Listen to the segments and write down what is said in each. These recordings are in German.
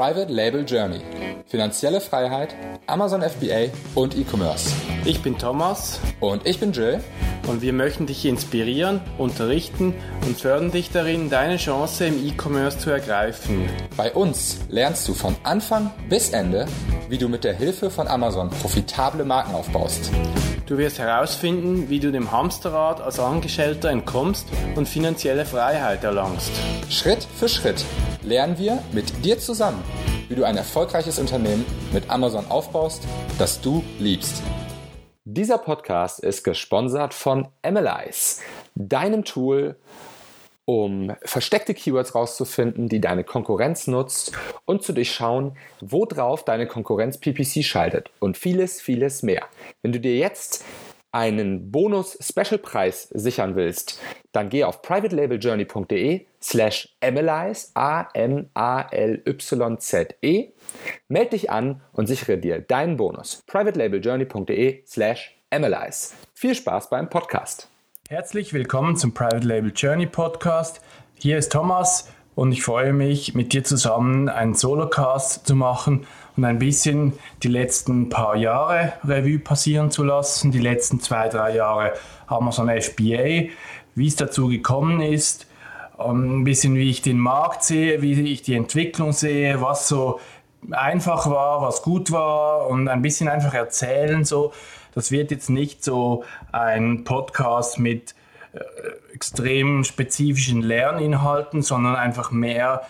Private Label Journey. Finanzielle Freiheit, Amazon FBA und E-Commerce. Ich bin Thomas. Und ich bin Jill. Und wir möchten dich inspirieren, unterrichten und fördern dich darin, deine Chance im E-Commerce zu ergreifen. Bei uns lernst du von Anfang bis Ende, wie du mit der Hilfe von Amazon profitable Marken aufbaust. Du wirst herausfinden, wie du dem Hamsterrad als Angestellter entkommst und finanzielle Freiheit erlangst. Schritt für Schritt lernen wir mit dir zusammen, wie du ein erfolgreiches Unternehmen mit Amazon aufbaust, das du liebst. Dieser Podcast ist gesponsert von MLIs, deinem Tool, um versteckte Keywords rauszufinden, die deine Konkurrenz nutzt und zu durchschauen, worauf deine Konkurrenz PPC schaltet und vieles, vieles mehr. Wenn du dir jetzt einen Bonus-Special-Preis sichern willst, dann geh auf privatelabeljourney.de slash analyze, A-M-A-L-Y-Z-E, melde dich an und sichere dir deinen Bonus. privatelabeljourney.de slash analyze. Viel Spaß beim Podcast. Herzlich willkommen zum Private Label Journey Podcast. Hier ist Thomas und ich freue mich, mit dir zusammen einen Solocast zu machen und ein bisschen die letzten paar Jahre Revue passieren zu lassen, die letzten zwei, drei Jahre Amazon FBA, wie es dazu gekommen ist, ähm, ein bisschen wie ich den Markt sehe, wie ich die Entwicklung sehe, was so einfach war, was gut war und ein bisschen einfach erzählen so. Das wird jetzt nicht so ein Podcast mit extrem spezifischen Lerninhalten, sondern einfach mehr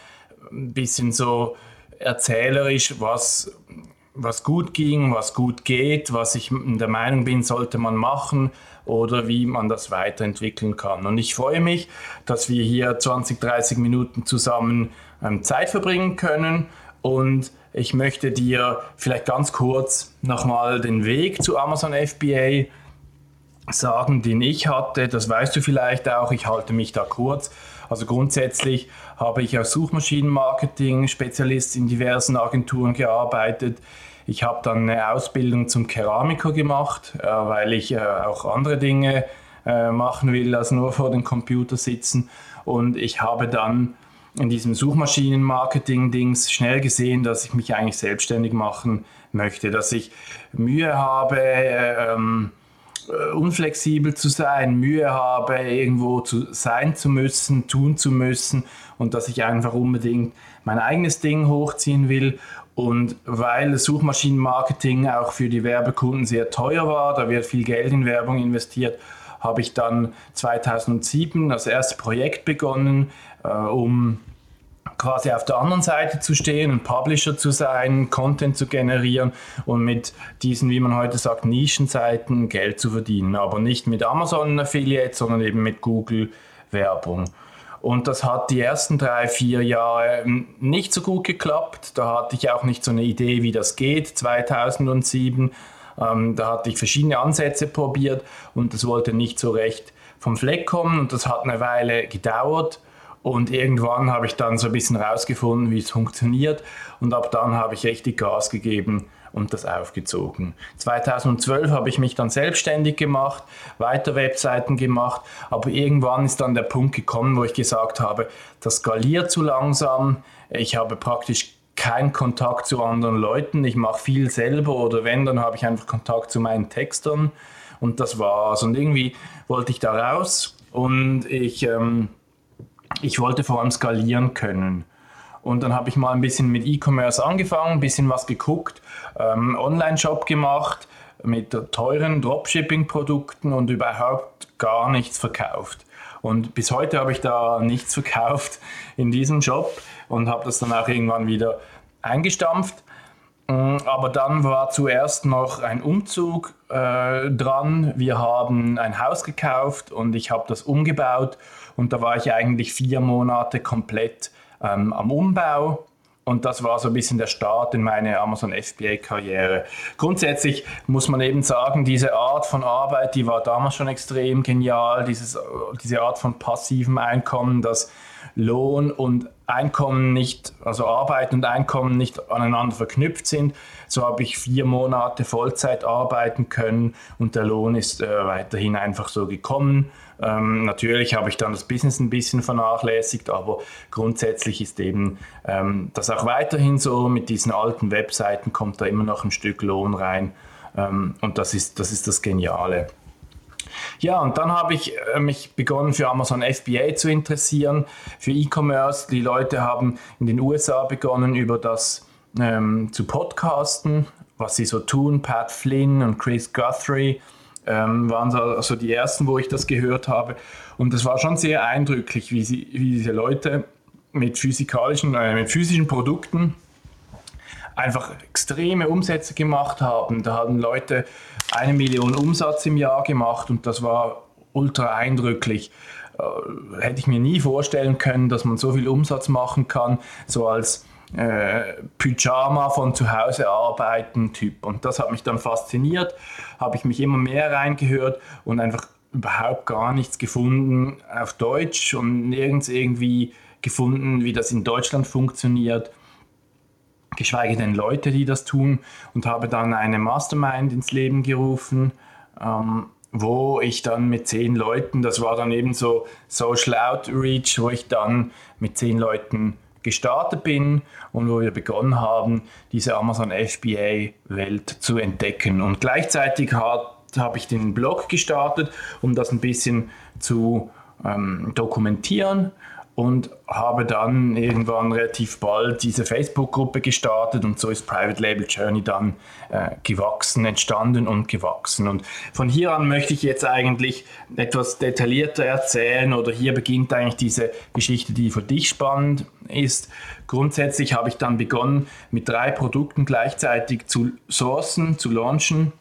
ein bisschen so erzählerisch, was, was gut ging, was gut geht, was ich der Meinung bin, sollte man machen oder wie man das weiterentwickeln kann. Und ich freue mich, dass wir hier 20, 30 Minuten zusammen ähm, Zeit verbringen können und ich möchte dir vielleicht ganz kurz nochmal den Weg zu Amazon FBA sagen, den ich hatte. Das weißt du vielleicht auch. Ich halte mich da kurz. Also grundsätzlich habe ich als Suchmaschinenmarketing-Spezialist in diversen Agenturen gearbeitet. Ich habe dann eine Ausbildung zum Keramiker gemacht, äh, weil ich äh, auch andere Dinge äh, machen will, als nur vor dem Computer sitzen. Und ich habe dann in diesem Suchmaschinenmarketing-Dings schnell gesehen, dass ich mich eigentlich selbstständig machen möchte, dass ich Mühe habe, ähm, äh, unflexibel zu sein, Mühe habe, irgendwo zu sein zu müssen, tun zu müssen und dass ich einfach unbedingt mein eigenes Ding hochziehen will. Und weil Suchmaschinenmarketing auch für die Werbekunden sehr teuer war, da wird viel Geld in Werbung investiert, habe ich dann 2007 das erste Projekt begonnen, äh, um quasi auf der anderen Seite zu stehen, ein Publisher zu sein, Content zu generieren und mit diesen, wie man heute sagt, Nischenseiten Geld zu verdienen. Aber nicht mit Amazon Affiliate, sondern eben mit Google Werbung. Und das hat die ersten drei, vier Jahre nicht so gut geklappt. Da hatte ich auch nicht so eine Idee, wie das geht. 2007, ähm, da hatte ich verschiedene Ansätze probiert und das wollte nicht so recht vom Fleck kommen. Und das hat eine Weile gedauert. Und irgendwann habe ich dann so ein bisschen rausgefunden, wie es funktioniert. Und ab dann habe ich richtig Gas gegeben und das aufgezogen. 2012 habe ich mich dann selbstständig gemacht, weiter Webseiten gemacht, aber irgendwann ist dann der Punkt gekommen, wo ich gesagt habe, das skaliert zu langsam. Ich habe praktisch keinen Kontakt zu anderen Leuten. Ich mache viel selber oder wenn, dann habe ich einfach Kontakt zu meinen Textern und das war's. Und irgendwie wollte ich da raus und ich ähm, ich wollte vor allem skalieren können. Und dann habe ich mal ein bisschen mit E-Commerce angefangen, ein bisschen was geguckt, ähm, Online-Shop gemacht mit teuren Dropshipping-Produkten und überhaupt gar nichts verkauft. Und bis heute habe ich da nichts verkauft in diesem Job und habe das dann auch irgendwann wieder eingestampft. Mm, aber dann war zuerst noch ein Umzug äh, dran. Wir haben ein Haus gekauft und ich habe das umgebaut und da war ich eigentlich vier Monate komplett ähm, am Umbau. Und das war so ein bisschen der Start in meine Amazon FBA-Karriere. Grundsätzlich muss man eben sagen, diese Art von Arbeit, die war damals schon extrem genial. Dieses, diese Art von passivem Einkommen, das Lohn und Einkommen nicht, also Arbeit und Einkommen nicht aneinander verknüpft sind. So habe ich vier Monate Vollzeit arbeiten können und der Lohn ist äh, weiterhin einfach so gekommen. Ähm, natürlich habe ich dann das Business ein bisschen vernachlässigt, aber grundsätzlich ist eben ähm, das auch weiterhin so. Mit diesen alten Webseiten kommt da immer noch ein Stück Lohn rein ähm, und das ist, das ist das Geniale. Ja, und dann habe ich äh, mich begonnen für Amazon FBA zu interessieren, für E-Commerce. Die Leute haben in den USA begonnen, über das ähm, zu podcasten, was sie so tun. Pat Flynn und Chris Guthrie ähm, waren so also die ersten, wo ich das gehört habe. Und es war schon sehr eindrücklich, wie, sie, wie diese Leute mit physikalischen, äh, mit physischen Produkten einfach extreme Umsätze gemacht haben. Da haben Leute eine Million Umsatz im Jahr gemacht und das war ultra eindrücklich. Äh, hätte ich mir nie vorstellen können, dass man so viel Umsatz machen kann, so als äh, Pyjama von zu Hause arbeiten Typ. Und das hat mich dann fasziniert, habe ich mich immer mehr reingehört und einfach überhaupt gar nichts gefunden auf Deutsch und nirgends irgendwie gefunden, wie das in Deutschland funktioniert geschweige denn Leute, die das tun und habe dann eine Mastermind ins Leben gerufen, ähm, wo ich dann mit zehn Leuten, das war dann eben so Social Outreach, wo ich dann mit zehn Leuten gestartet bin und wo wir begonnen haben, diese Amazon FBA-Welt zu entdecken. Und gleichzeitig habe ich den Blog gestartet, um das ein bisschen zu ähm, dokumentieren und habe dann irgendwann relativ bald diese Facebook-Gruppe gestartet und so ist Private Label Journey dann äh, gewachsen, entstanden und gewachsen. Und von hier an möchte ich jetzt eigentlich etwas detaillierter erzählen oder hier beginnt eigentlich diese Geschichte, die für dich spannend ist. Grundsätzlich habe ich dann begonnen, mit drei Produkten gleichzeitig zu sourcen, zu launchen.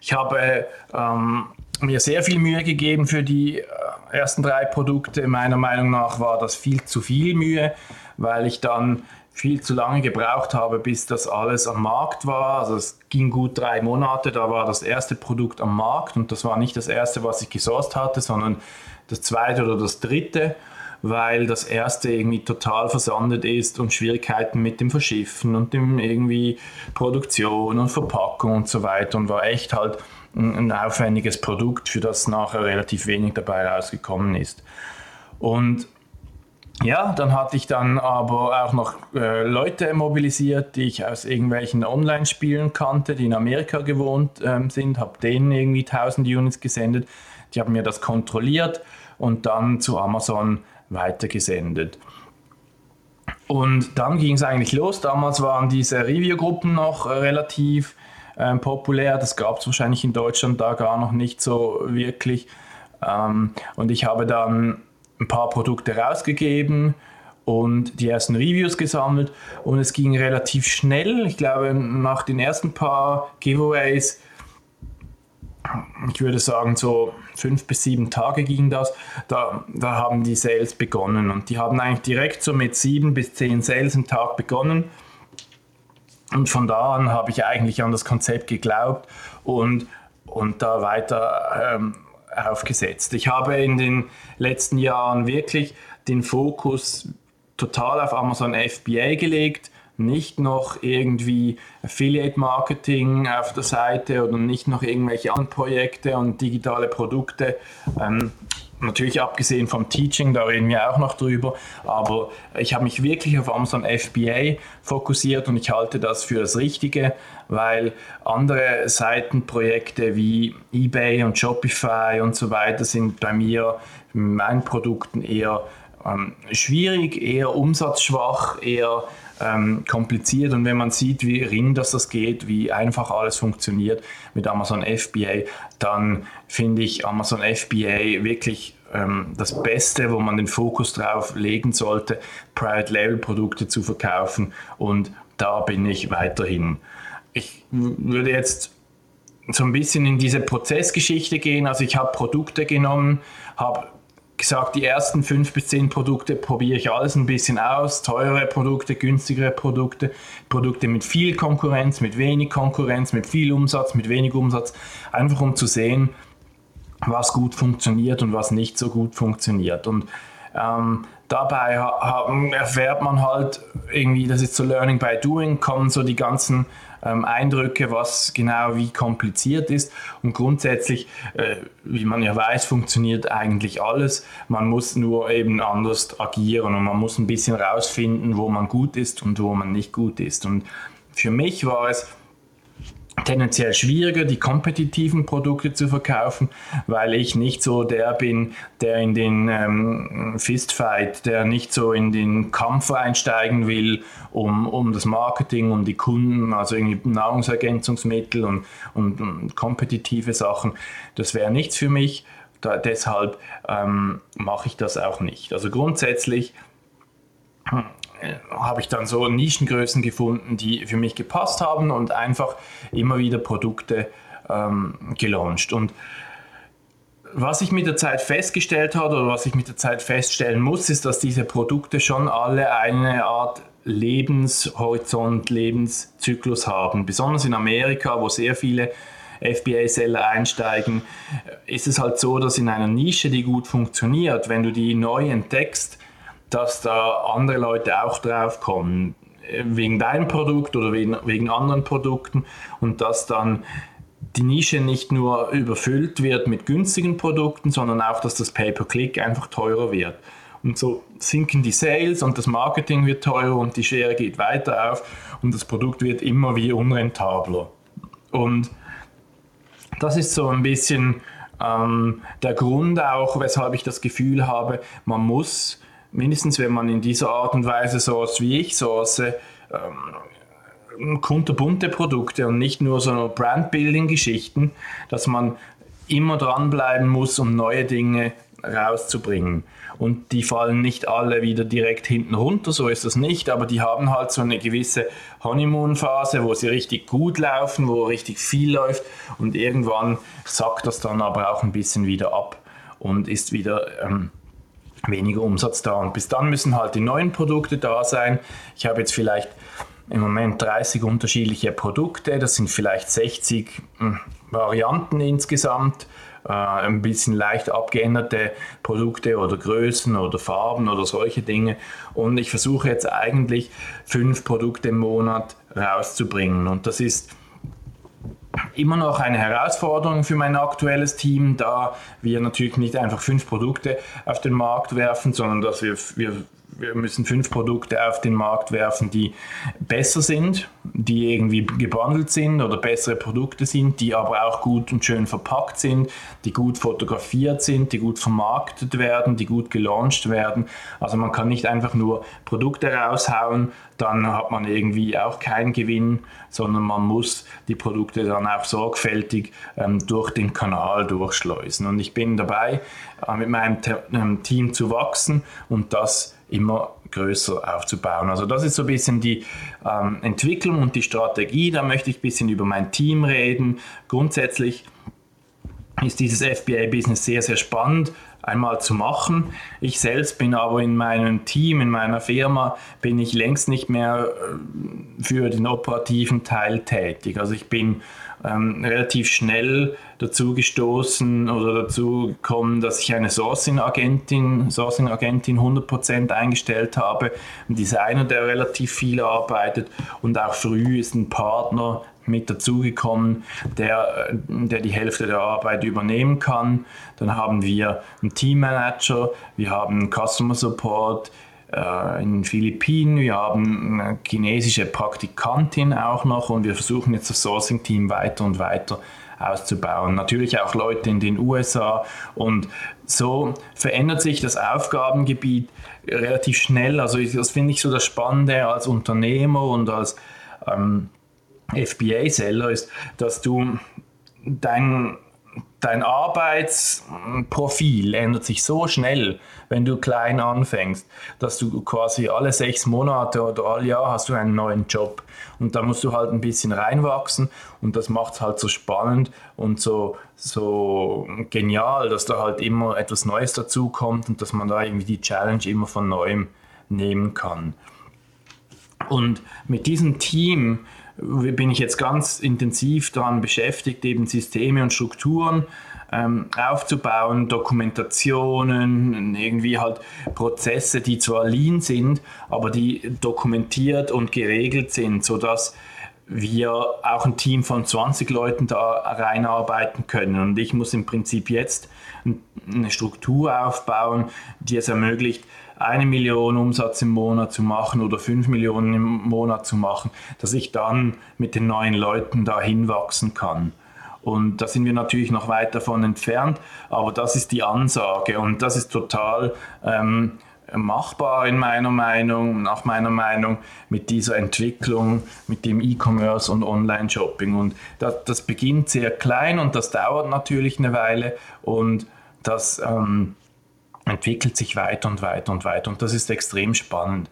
Ich habe ähm, mir sehr viel Mühe gegeben für die äh, ersten drei Produkte. Meiner Meinung nach war das viel zu viel Mühe, weil ich dann viel zu lange gebraucht habe, bis das alles am Markt war. Also es ging gut drei Monate, da war das erste Produkt am Markt und das war nicht das erste, was ich gesourced hatte, sondern das zweite oder das dritte, weil das erste irgendwie total versandet ist und Schwierigkeiten mit dem Verschiffen und dem irgendwie Produktion und Verpackung und so weiter und war echt halt ein aufwendiges Produkt, für das nachher relativ wenig dabei rausgekommen ist. Und ja, dann hatte ich dann aber auch noch äh, Leute mobilisiert, die ich aus irgendwelchen Online-Spielen kannte, die in Amerika gewohnt ähm, sind, habe denen irgendwie 1000 Units gesendet. Die haben mir das kontrolliert und dann zu Amazon weitergesendet. Und dann ging es eigentlich los. Damals waren diese Review-Gruppen noch äh, relativ ähm, populär. Das gab es wahrscheinlich in Deutschland da gar noch nicht so wirklich. Ähm, und ich habe dann ein paar Produkte rausgegeben und die ersten Reviews gesammelt und es ging relativ schnell. Ich glaube, nach den ersten paar Giveaways, ich würde sagen so fünf bis sieben Tage ging das, da, da haben die Sales begonnen und die haben eigentlich direkt so mit sieben bis zehn Sales im Tag begonnen und von da an habe ich eigentlich an das Konzept geglaubt und, und da weiter ähm, aufgesetzt. Ich habe in den letzten Jahren wirklich den Fokus total auf Amazon FBA gelegt, nicht noch irgendwie Affiliate Marketing auf der Seite oder nicht noch irgendwelche anderen Projekte und digitale Produkte. Ähm, Natürlich abgesehen vom Teaching, da reden wir auch noch drüber, aber ich habe mich wirklich auf Amazon FBA fokussiert und ich halte das für das Richtige, weil andere Seitenprojekte wie eBay und Shopify und so weiter sind bei mir, mit meinen Produkten eher ähm, schwierig, eher umsatzschwach, eher ähm, kompliziert und wenn man sieht, wie ring das, das geht, wie einfach alles funktioniert mit Amazon FBA, dann finde ich Amazon FBA wirklich ähm, das Beste, wo man den Fokus drauf legen sollte, Private Label Produkte zu verkaufen und da bin ich weiterhin. Ich würde jetzt so ein bisschen in diese Prozessgeschichte gehen. Also ich habe Produkte genommen, habe gesagt, die ersten fünf bis zehn Produkte probiere ich alles ein bisschen aus. Teure Produkte, günstigere Produkte, Produkte mit viel Konkurrenz, mit wenig Konkurrenz, mit viel Umsatz, mit wenig Umsatz. Einfach um zu sehen, was gut funktioniert und was nicht so gut funktioniert. Und Ähm, dabei erfährt man halt irgendwie, das ist so Learning by Doing, kommen so die ganzen ähm, Eindrücke, was genau wie kompliziert ist. Und grundsätzlich, äh, wie man ja weiß, funktioniert eigentlich alles. Man muss nur eben anders agieren und man muss ein bisschen rausfinden, wo man gut ist und wo man nicht gut ist. Und für mich war es tendenziell schwieriger, die kompetitiven Produkte zu verkaufen, weil ich nicht so der bin, der in den ähm, Fistfight, der nicht so in den Kampf einsteigen will, um, um das Marketing, um die Kunden, also irgendwie Nahrungsergänzungsmittel und, und, und kompetitive Sachen. Das wäre nichts für mich. Da, deshalb ähm, mache ich das auch nicht. Also grundsätzlich äh, habe ich dann so Nischengrößen gefunden, die für mich gepasst haben und einfach immer wieder Produkte ähm, gelauncht. Und was ich mit der Zeit festgestellt habe oder was ich mit der Zeit feststellen muss, ist, dass diese Produkte schon alle eine Art Lebenshorizont, Lebenszyklus haben. Besonders in Amerika, wo sehr viele FBA-Seller einsteigen, ist es halt so, dass in einer Nische, die gut funktioniert, wenn du die neu entdeckst, dass da andere Leute auch drauf kommen, wegen deinem Produkt oder wegen, wegen anderen Produkten und dass dann die Nische nicht nur überfüllt wird mit günstigen Produkten, sondern auch, dass das Pay-per-Click einfach teurer wird. Und so sinken die Sales und das Marketing wird teurer und die Schere geht weiter auf und das Produkt wird immer wie unrentabler. Und das ist so ein bisschen ähm, der Grund auch, weshalb ich das Gefühl habe, man muss mindestens wenn man in dieser Art und Weise source wie ich source, ähm, kunterbunte Produkte und nicht nur so Brandbuilding-Geschichten, dass man immer dranbleiben muss, um neue Dinge rauszubringen. Und die fallen nicht alle wieder direkt hinten runter, so ist das nicht, aber die haben halt so eine gewisse Honeymoon-Phase, wo sie richtig gut laufen, wo richtig viel läuft und irgendwann sackt das dann aber auch ein bisschen wieder ab und ist wieder ähm, weniger Umsatz da. Und bis dann müssen halt die neuen Produkte da sein. Ich habe jetzt vielleicht im Moment 30 unterschiedliche Produkte, das sind vielleicht 60 hm, Varianten insgesamt, äh, ein bisschen leicht abgeänderte Produkte oder Größen oder Farben oder solche Dinge. Und ich versuche jetzt eigentlich fünf Produkte im Monat rauszubringen. Und das ist immer noch eine Herausforderung für mein aktuelles Team, da wir natürlich nicht einfach fünf Produkte auf den Markt werfen, sondern dass wir, wir wir müssen fünf Produkte auf den Markt werfen, die besser sind, die irgendwie gebundelt sind oder bessere Produkte sind, die aber auch gut und schön verpackt sind, die gut fotografiert sind, die gut vermarktet werden, die gut gelauncht werden. Also man kann nicht einfach nur Produkte raushauen, dann hat man irgendwie auch keinen Gewinn, sondern man muss die Produkte dann auch sorgfältig ähm, durch den Kanal durchschleusen. Und ich bin dabei, äh, mit meinem ähm, Team zu wachsen und das immer größer aufzubauen. Also das ist so ein bisschen die ähm, Entwicklung und die Strategie. Da möchte ich ein bisschen über mein Team reden. Grundsätzlich ist dieses FBA-Business sehr, sehr spannend einmal zu machen. Ich selbst bin aber in meinem Team, in meiner Firma, bin ich längst nicht mehr äh, für den operativen Teil tätig. Also ich bin ähm, relativ schnell dazu gestoßen oder dazu gekommen, dass ich eine Sourcing-Agentin Sourcing -Agentin 100% eingestellt habe, ein Designer, der relativ viel arbeitet und auch früh ist ein Partner mit dazugekommen, der, der die Hälfte der Arbeit übernehmen kann. Dann haben wir einen Teammanager, wir haben Customer Support, äh, in den Philippinen, wir haben eine chinesische Praktikantin auch noch und wir versuchen jetzt das Sourcing-Team weiter und weiter auszubauen. Natürlich auch Leute in den USA und so verändert sich das Aufgabengebiet relativ schnell. Also das finde ich so das Spannende als Unternehmer und als ähm, FBA-Seller ist, dass du dein dein Arbeitsprofil ändert sich so schnell, wenn du klein anfängst, dass du quasi alle sechs Monate oder all Jahr hast du einen neuen Job. Und da musst du halt ein bisschen reinwachsen und das macht es halt so spannend und so, so genial, dass da halt immer etwas Neues dazukommt und dass man da irgendwie die Challenge immer von neuem nehmen kann. Und mit diesem Team bin ich jetzt ganz intensiv daran beschäftigt, eben Systeme und Strukturen ähm, aufzubauen, Dokumentationen, irgendwie halt Prozesse, die zwar lean sind, aber die dokumentiert und geregelt sind, sodass wir auch ein Team von 20 Leuten da reinarbeiten können. Und ich muss im Prinzip jetzt eine Struktur aufbauen, die es ermöglicht, eine Million Umsatz im Monat zu machen oder fünf Millionen im Monat zu machen, dass ich dann mit den neuen Leuten dahin wachsen kann. Und da sind wir natürlich noch weit davon entfernt, aber das ist die Ansage und das ist total ähm, machbar in meiner Meinung, nach meiner Meinung, mit dieser Entwicklung, mit dem E-Commerce und Online-Shopping. Und das, das, beginnt sehr klein und das dauert natürlich eine Weile und das ähm, entwickelt sich weiter und weiter und weiter und das ist extrem spannend.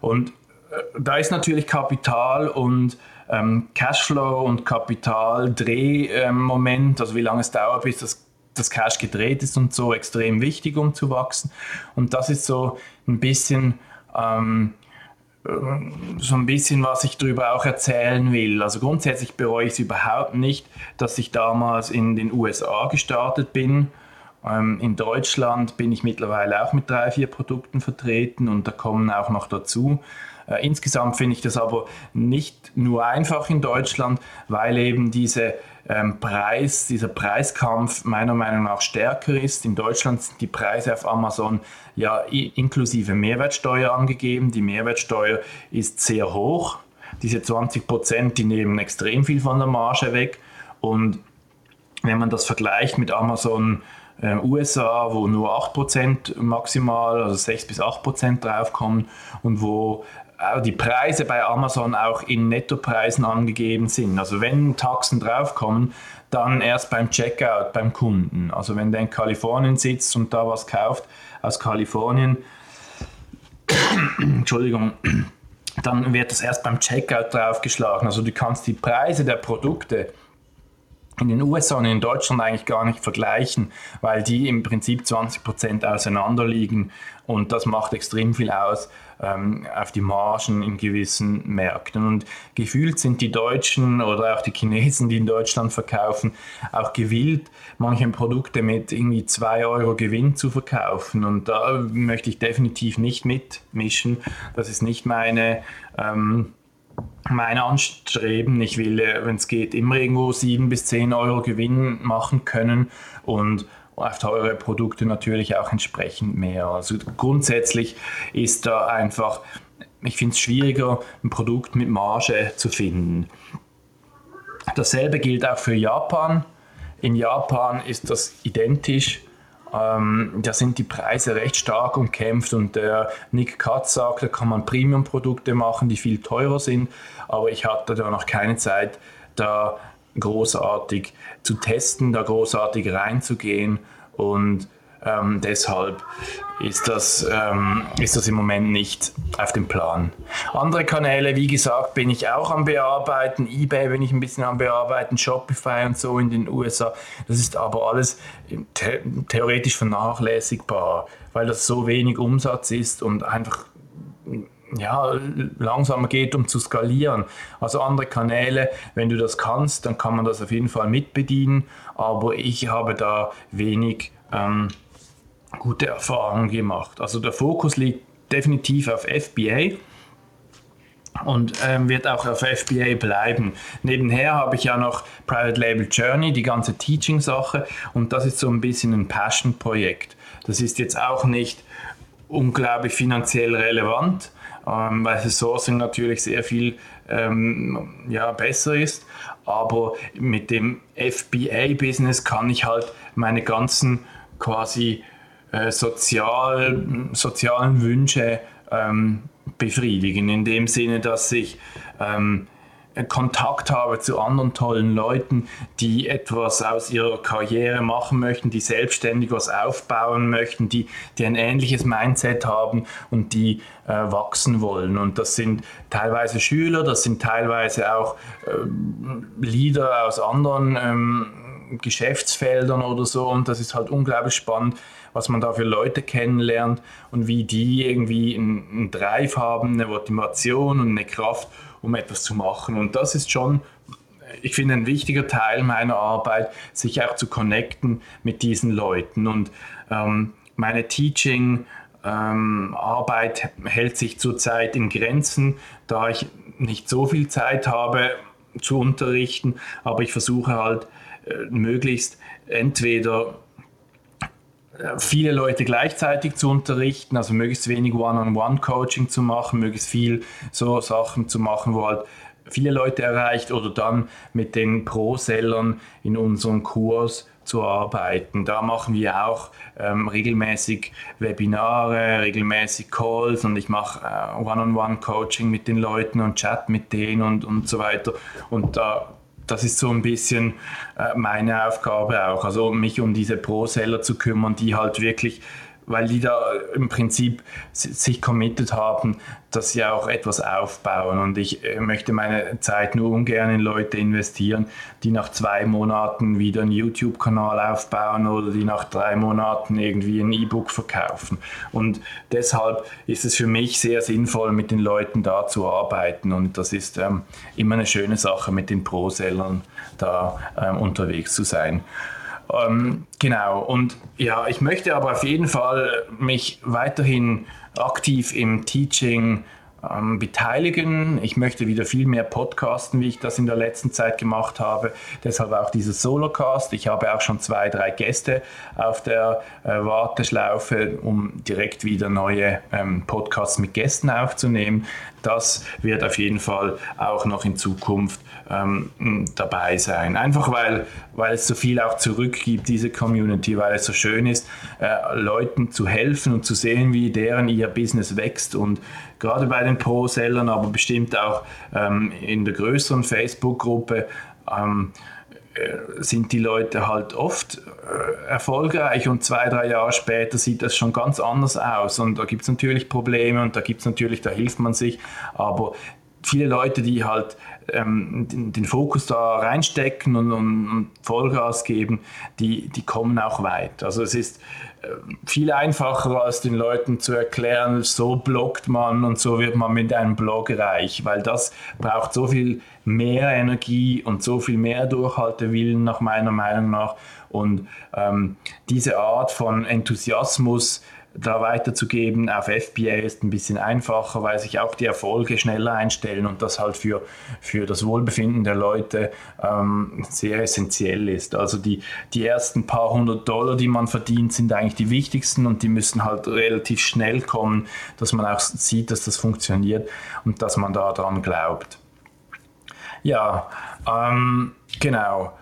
Und äh, da ist natürlich Kapital und ähm, Cashflow und Kapitaldrehmoment, also wie lange es dauert, bis das, das Cash gedreht ist und so, extrem wichtig, um zu wachsen. Und das ist so ein bisschen ähm, so ein bisschen, was ich darüber auch erzählen will. Also grundsätzlich bereue ich es überhaupt nicht, dass ich damals in den USA gestartet bin. Ähm, in Deutschland bin ich mittlerweile auch mit drei, vier Produkten vertreten und da kommen auch noch dazu. Äh, insgesamt finde ich das aber nicht nur einfach in Deutschland, weil eben diese ähm, Preis, dieser Preiskampf meiner Meinung nach stärker ist. In Deutschland sind die Preise auf Amazon ja inklusive Mehrwertsteuer angegeben. Die Mehrwertsteuer ist sehr hoch. Diese 20 Prozent, die nehmen extrem viel von der Marge weg. Und wenn man das vergleicht mit Amazon äh, USA, wo nur 8% maximal, also 6 bis 8% draufkommen und wo die Preise bei Amazon auch in Nettopreisen angegeben sind. Also wenn Taxen draufkommen, dann erst beim Checkout beim Kunden. Also wenn der in Kalifornien sitzt und da was kauft aus Kalifornien, Entschuldigung, dann wird das erst beim Checkout draufgeschlagen. Also du kannst die Preise der Produkte in den USA und in Deutschland eigentlich gar nicht vergleichen, weil die im Prinzip 20% auseinander liegen und das macht extrem viel aus ähm, auf die Margen in gewissen Märkten. Und gefühlt sind die Deutschen oder auch die Chinesen, die in Deutschland verkaufen, auch gewillt, manche Produkte mit irgendwie 2 Euro Gewinn zu verkaufen. Und da möchte ich definitiv nicht mitmischen. Das ist nicht meine ähm, mein Anstreben. Ich will, äh, wenn es geht, immer irgendwo 7 bis 10 Euro Gewinn machen können und auf teure Produkte natürlich auch entsprechend mehr. Also grundsätzlich ist da einfach, ich finde es schwieriger, ein Produkt mit Marge zu finden. Dasselbe gilt auch für Japan. In Japan ist das identisch. Ähm, da sind die Preise recht stark umkämpft und der Nick Katz sagt, da kann man Premium-Produkte machen, die viel teurer sind, aber ich hatte da noch keine Zeit, da großartig zu testen, da großartig reinzugehen. Und ähm, deshalb ist das, ähm, ist das im Moment nicht auf dem Plan. Andere Kanäle, wie gesagt, bin ich auch am Bearbeiten. eBay bin ich ein bisschen am Bearbeiten, Shopify und so in den USA. Das ist aber alles the theoretisch vernachlässigbar, weil das so wenig Umsatz ist und einfach ja, langsamer geht, um zu skalieren. Also andere Kanäle, wenn du das kannst, dann kann man das auf jeden Fall mitbedienen, aber ich habe da wenig ähm, gute Erfahrungen gemacht. Also der Fokus liegt definitiv auf FBA und ähm, wird auch auf FBA bleiben. Nebenher habe ich ja noch Private Label Journey, die ganze Teaching-Sache und das ist so ein bisschen ein Passion-Projekt. Das ist jetzt auch nicht unglaublich finanziell relevant, ähm, weil das Sourcing natürlich sehr viel ähm, ja, besser ist. Aber mit dem FBA-Business kann ich halt meine ganzen quasi äh, sozial, sozialen Wünsche ähm, befriedigen, in dem Sinne, dass ich ähm, Kontakt habe zu anderen tollen Leuten, die etwas aus ihrer Karriere machen möchten, die selbstständig was aufbauen möchten, die, die ein ähnliches Mindset haben und die äh, wachsen wollen. Und das sind teilweise Schüler, das sind teilweise auch äh, Leader aus anderen ähm, Geschäftsfeldern oder so. Und das ist halt unglaublich spannend, was man da für Leute kennenlernt und wie die irgendwie einen Drive haben, eine Motivation und eine Kraft, um etwas zu machen. Und das ist schon ich finde, ein wichtiger Teil meiner Arbeit, sich auch zu connecten mit diesen Leuten. Und ähm, meine Teaching- ähm, hält sich zurzeit in Grenzen, da ich nicht so viel Zeit habe zu unterrichten, aber ich versuche halt äh, möglichst entweder viele Leute gleichzeitig zu unterrichten, also möglichst wenig One-on-One-Coaching zu machen, möglichst viel so Sachen zu machen, wo halt viele Leute erreicht oder dann mit den Pro-Sellern in unserem Kurs zu arbeiten. Da machen wir auch ähm, regelmäßig Webinare, regelmäßig Calls und ich mache äh, One-on-One-Coaching mit den Leuten und Chat mit denen und, und so weiter. Und da das ist so ein bisschen äh, meine Aufgabe auch, also mich um diese Pro-Seller zu kümmern, die halt wirklich weil die da im Prinzip sich committed haben, dass sie auch etwas aufbauen. Und ich äh, möchte meine Zeit nur ungern in Leute investieren, die nach zwei Monaten wieder einen YouTube-Kanal aufbauen oder die nach drei Monaten irgendwie ein E-Book verkaufen. Und deshalb ist es für mich sehr sinnvoll, mit den Leuten da zu arbeiten. Und das ist ähm, immer eine schöne Sache, mit den Pro-Sellern da ähm, unterwegs zu sein. Ähm, genau, und ja, ich möchte aber auf jeden Fall mich weiterhin aktiv im Teaching ähm, beteiligen. Ich möchte wieder viel mehr podcasten, wie ich das in der letzten Zeit gemacht habe. Deshalb auch dieses Solocast. Ich habe auch schon zwei, drei Gäste auf der äh, Warteschlaufe, um direkt wieder neue ähm, Podcasts mit Gästen aufzunehmen. Das wird auf jeden Fall auch noch in Zukunft ähm, dabei sein. Einfach weil, weil es so viel auch zurückgibt, diese Community, weil es so schön ist, äh, Leuten zu helfen und zu sehen, wie deren ihr Business wächst und gerade bei den Pro-Sellern, aber bestimmt auch ähm, in der größeren Facebook-Gruppe. Ähm, äh, sind die Leute halt oft äh, erfolgreich und zwei, drei Jahre später sieht das schon ganz anders aus. Und da gibt es natürlich Probleme und da gibt es natürlich, da hilft man sich. Aber viele Leute, die halt ähm, den, den, Fokus da reinstecken und, und, und, Vollgas geben, die, die kommen auch weit. Also es ist äh, viel einfacher als den Leuten zu erklären, so bloggt man und so wird man mit einem Blog reich, weil das braucht so viel mehr Energie und so viel mehr Durchhaltewillen nach meiner Meinung nach. Und ähm, diese Art von Enthusiasmus, da weiterzugeben auf FBA ist ein bisschen einfacher, weil sich auch die Erfolge schneller einstellen und das halt für, für das Wohlbefinden der Leute ähm, sehr essentiell ist. Also die, die ersten paar hundert Dollar, die man verdient, sind eigentlich die wichtigsten und die müssen halt relativ schnell kommen, dass man auch sieht, dass das funktioniert und dass man daran glaubt. Ja, ähm, genau.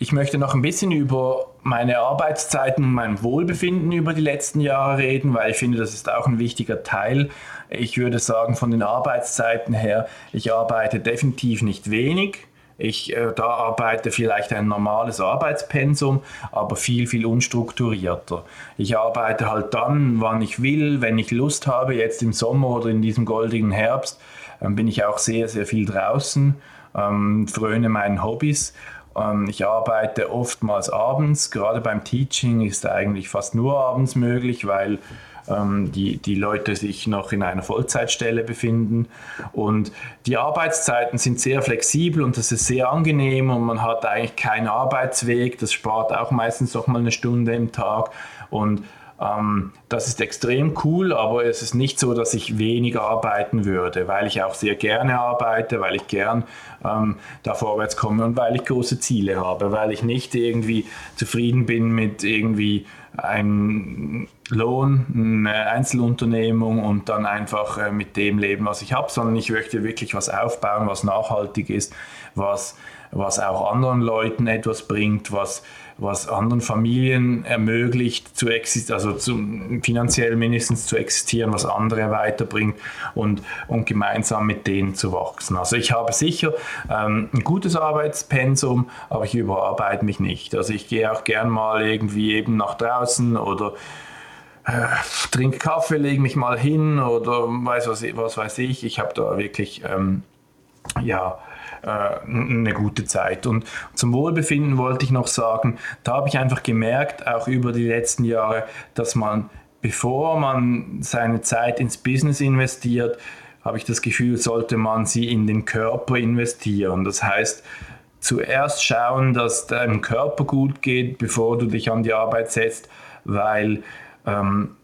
Ich möchte noch ein bisschen über meine Arbeitszeiten und mein Wohlbefinden über die letzten Jahre reden, weil ich finde, das ist auch ein wichtiger Teil. Ich würde sagen, von den Arbeitszeiten her, ich arbeite definitiv nicht wenig. Ich äh, da arbeite vielleicht ein normales Arbeitspensum, aber viel, viel unstrukturierter. Ich arbeite halt dann, wann ich will, wenn ich Lust habe. Jetzt im Sommer oder in diesem goldenen Herbst äh, bin ich auch sehr, sehr viel draußen, ähm, fröne meinen Hobbys ich arbeite oftmals abends, gerade beim Teaching ist eigentlich fast nur abends möglich, weil ähm, die, die Leute sich noch in einer Vollzeitstelle befinden. Und die Arbeitszeiten sind sehr flexibel und das ist sehr angenehm und man hat eigentlich keinen Arbeitsweg. Das spart auch meistens noch mal eine Stunde im Tag. Und ähm, das ist extrem cool, aber es ist nicht so, dass ich weniger arbeiten würde, weil ich auch sehr gerne arbeite, weil ich gern ähm, da vorwärts komme und weil ich große Ziele habe, weil ich nicht irgendwie zufrieden bin mit irgendwie einem Lohn, eine Einzelunternehmung und dann einfach äh, mit dem leben, was ich habe, sondern ich möchte wirklich was aufbauen, was nachhaltig ist, was, was auch anderen Leuten etwas bringt, was was anderen Familien ermöglicht, zu existieren, also zu, finanziell mindestens zu existieren, was andere weiterbringt und, und gemeinsam mit denen zu wachsen. Also ich habe sicher ähm, ein gutes Arbeitspensum, aber ich überarbeite mich nicht. Also ich gehe auch gern mal irgendwie eben nach draußen oder äh, trinke Kaffee, lege mich mal hin oder weiß was, was weiß ich. Ich habe da wirklich ähm, ja, äh, eine gute Zeit. Und zum Wohlbefinden wollte ich noch sagen, da habe ich einfach gemerkt, auch über die letzten Jahre, dass man, bevor man seine Zeit ins Business investiert, habe ich das Gefühl, sollte man sie in den Körper investieren. Das heißt, zuerst schauen, dass deinem Körper gut geht, bevor du dich an die Arbeit setzt, weil, ähm,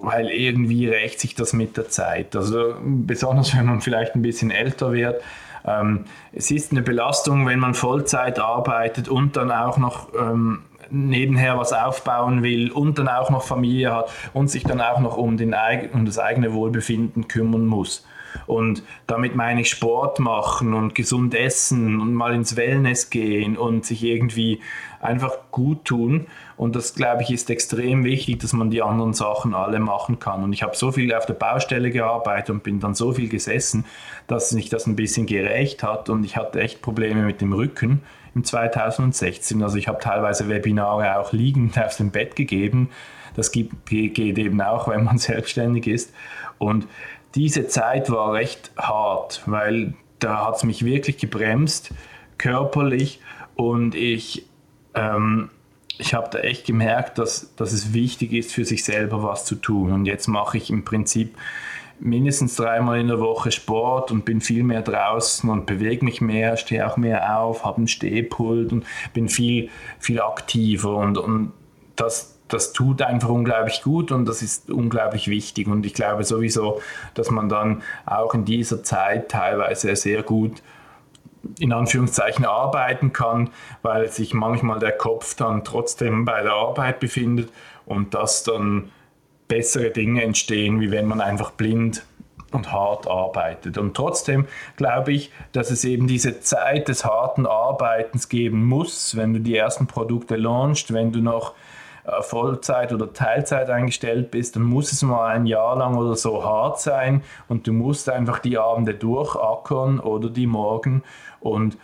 weil irgendwie rächt sich das mit der Zeit. Also besonders wenn man vielleicht ein bisschen älter wird. Ähm, es ist eine Belastung, wenn man Vollzeit arbeitet und dann auch noch ähm, nebenher was aufbauen will und dann auch noch Familie hat und sich dann auch noch um, den, um das eigene Wohlbefinden kümmern muss. Und damit meine ich Sport machen und gesund essen und mal ins Wellness gehen und sich irgendwie einfach gut tun. Und das, glaube ich, ist extrem wichtig, dass man die anderen Sachen alle machen kann. Und ich habe so viel auf der Baustelle gearbeitet und bin dann so viel gesessen, dass sich das ein bisschen gerecht hat. Und ich hatte echt Probleme mit dem Rücken im 2016. Also ich habe teilweise Webinare auch liegend auf dem Bett gegeben. Das geht eben auch, wenn man selbstständig ist. Und diese Zeit war recht hart, weil da hat es mich wirklich gebremst, körperlich. Und ich, ähm, ich habe da echt gemerkt, dass, dass es wichtig ist, für sich selber was zu tun. Und jetzt mache ich im Prinzip mindestens dreimal in der Woche Sport und bin viel mehr draußen und bewege mich mehr, stehe auch mehr auf, habe einen Stehpult und bin viel, viel aktiver. Und, und das, das tut einfach unglaublich gut und das ist unglaublich wichtig. Und ich glaube sowieso, dass man dann auch in dieser Zeit teilweise sehr gut in Anführungszeichen arbeiten kann, weil sich manchmal der Kopf dann trotzdem bei der Arbeit befindet und dass dann bessere Dinge entstehen, wie wenn man einfach blind und hart arbeitet. Und trotzdem glaube ich, dass es eben diese Zeit des harten Arbeitens geben muss, wenn du die ersten Produkte launchst, wenn du noch Vollzeit oder Teilzeit eingestellt bist, dann muss es mal ein Jahr lang oder so hart sein und du musst einfach die Abende durchackern oder die Morgen und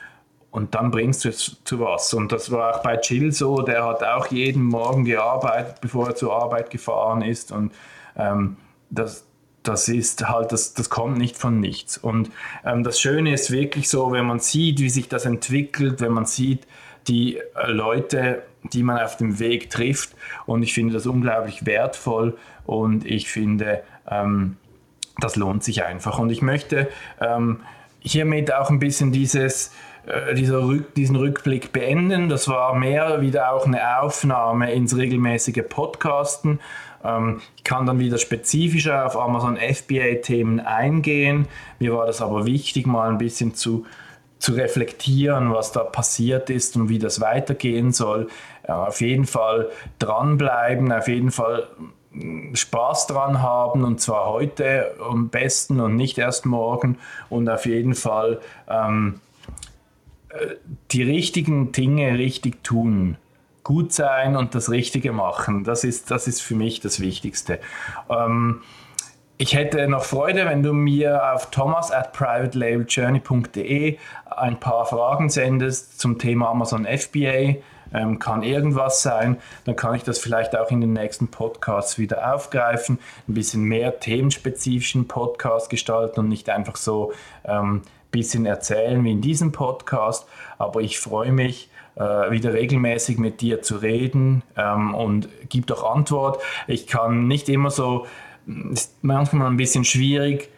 und dann bringst du es zu was. Und das war auch bei Jill so, der hat auch jeden Morgen gearbeitet, bevor er zur Arbeit gefahren ist. Und ähm, das, das ist halt, das, das kommt nicht von nichts. Und ähm, das Schöne ist wirklich so, wenn man sieht, wie sich das entwickelt, wenn man sieht, die äh, Leute die man auf dem Weg trifft. Und ich finde das unglaublich wertvoll und ich finde, ähm, das lohnt sich einfach. Und ich möchte ähm, hiermit auch ein bisschen dieses, äh, Rück, diesen Rückblick beenden. Das war mehr wieder auch eine Aufnahme ins regelmäßige Podcasten. Ähm, ich kann dann wieder spezifischer auf Amazon FBA-Themen eingehen. Mir war das aber wichtig, mal ein bisschen zu zu reflektieren, was da passiert ist und wie das weitergehen soll. auf jeden Fall dranbleiben, auf jeden Fall mm, Spaß dran haben und zwar heute am besten und nicht erst morgen und auf jeden Fall ähm, äh, die richtigen Dinge richtig tun. Gut sein und das Richtige machen. Das ist, das ist für mich das Wichtigste. Ähm, ich hätte noch Freude, wenn du mir auf thomas at privatelabeljourney.de ein paar Fragen sendest zum Thema Amazon FBA. Ähm, kann irgendwas sein, dann kann ich das vielleicht auch in den nächsten Podcasts wieder aufgreifen, ein bisschen mehr themenspezifischen Podcast gestalten und nicht einfach so ein ähm, bisschen erzählen wie in diesem Podcast. Aber ich freue mich, äh, wieder regelmäßig mit dir zu reden ähm, und gib doch Antwort. Ich kann nicht immer so ist manchmal ein bisschen schwierig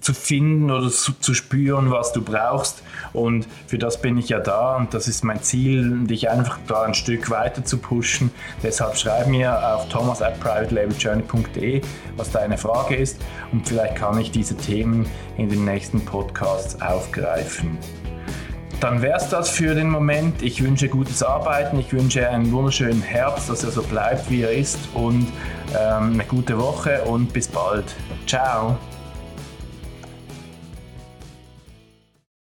zu finden oder zu, zu, spüren, was du brauchst. Und für das bin ich ja da und das ist mein Ziel, dich einfach da ein Stück weiter zu pushen. Deshalb schreib mir auf thomas at privatelabeljourney.de, was deine Frage ist und vielleicht kann ich diese Themen in den nächsten Podcasts aufgreifen. Dann wäre es das für den Moment. Ich wünsche gutes Arbeiten, ich wünsche einen wunderschönen Herbst, dass er so bleibt, wie er ist und ähm, eine gute Woche und bis bald. Ciao.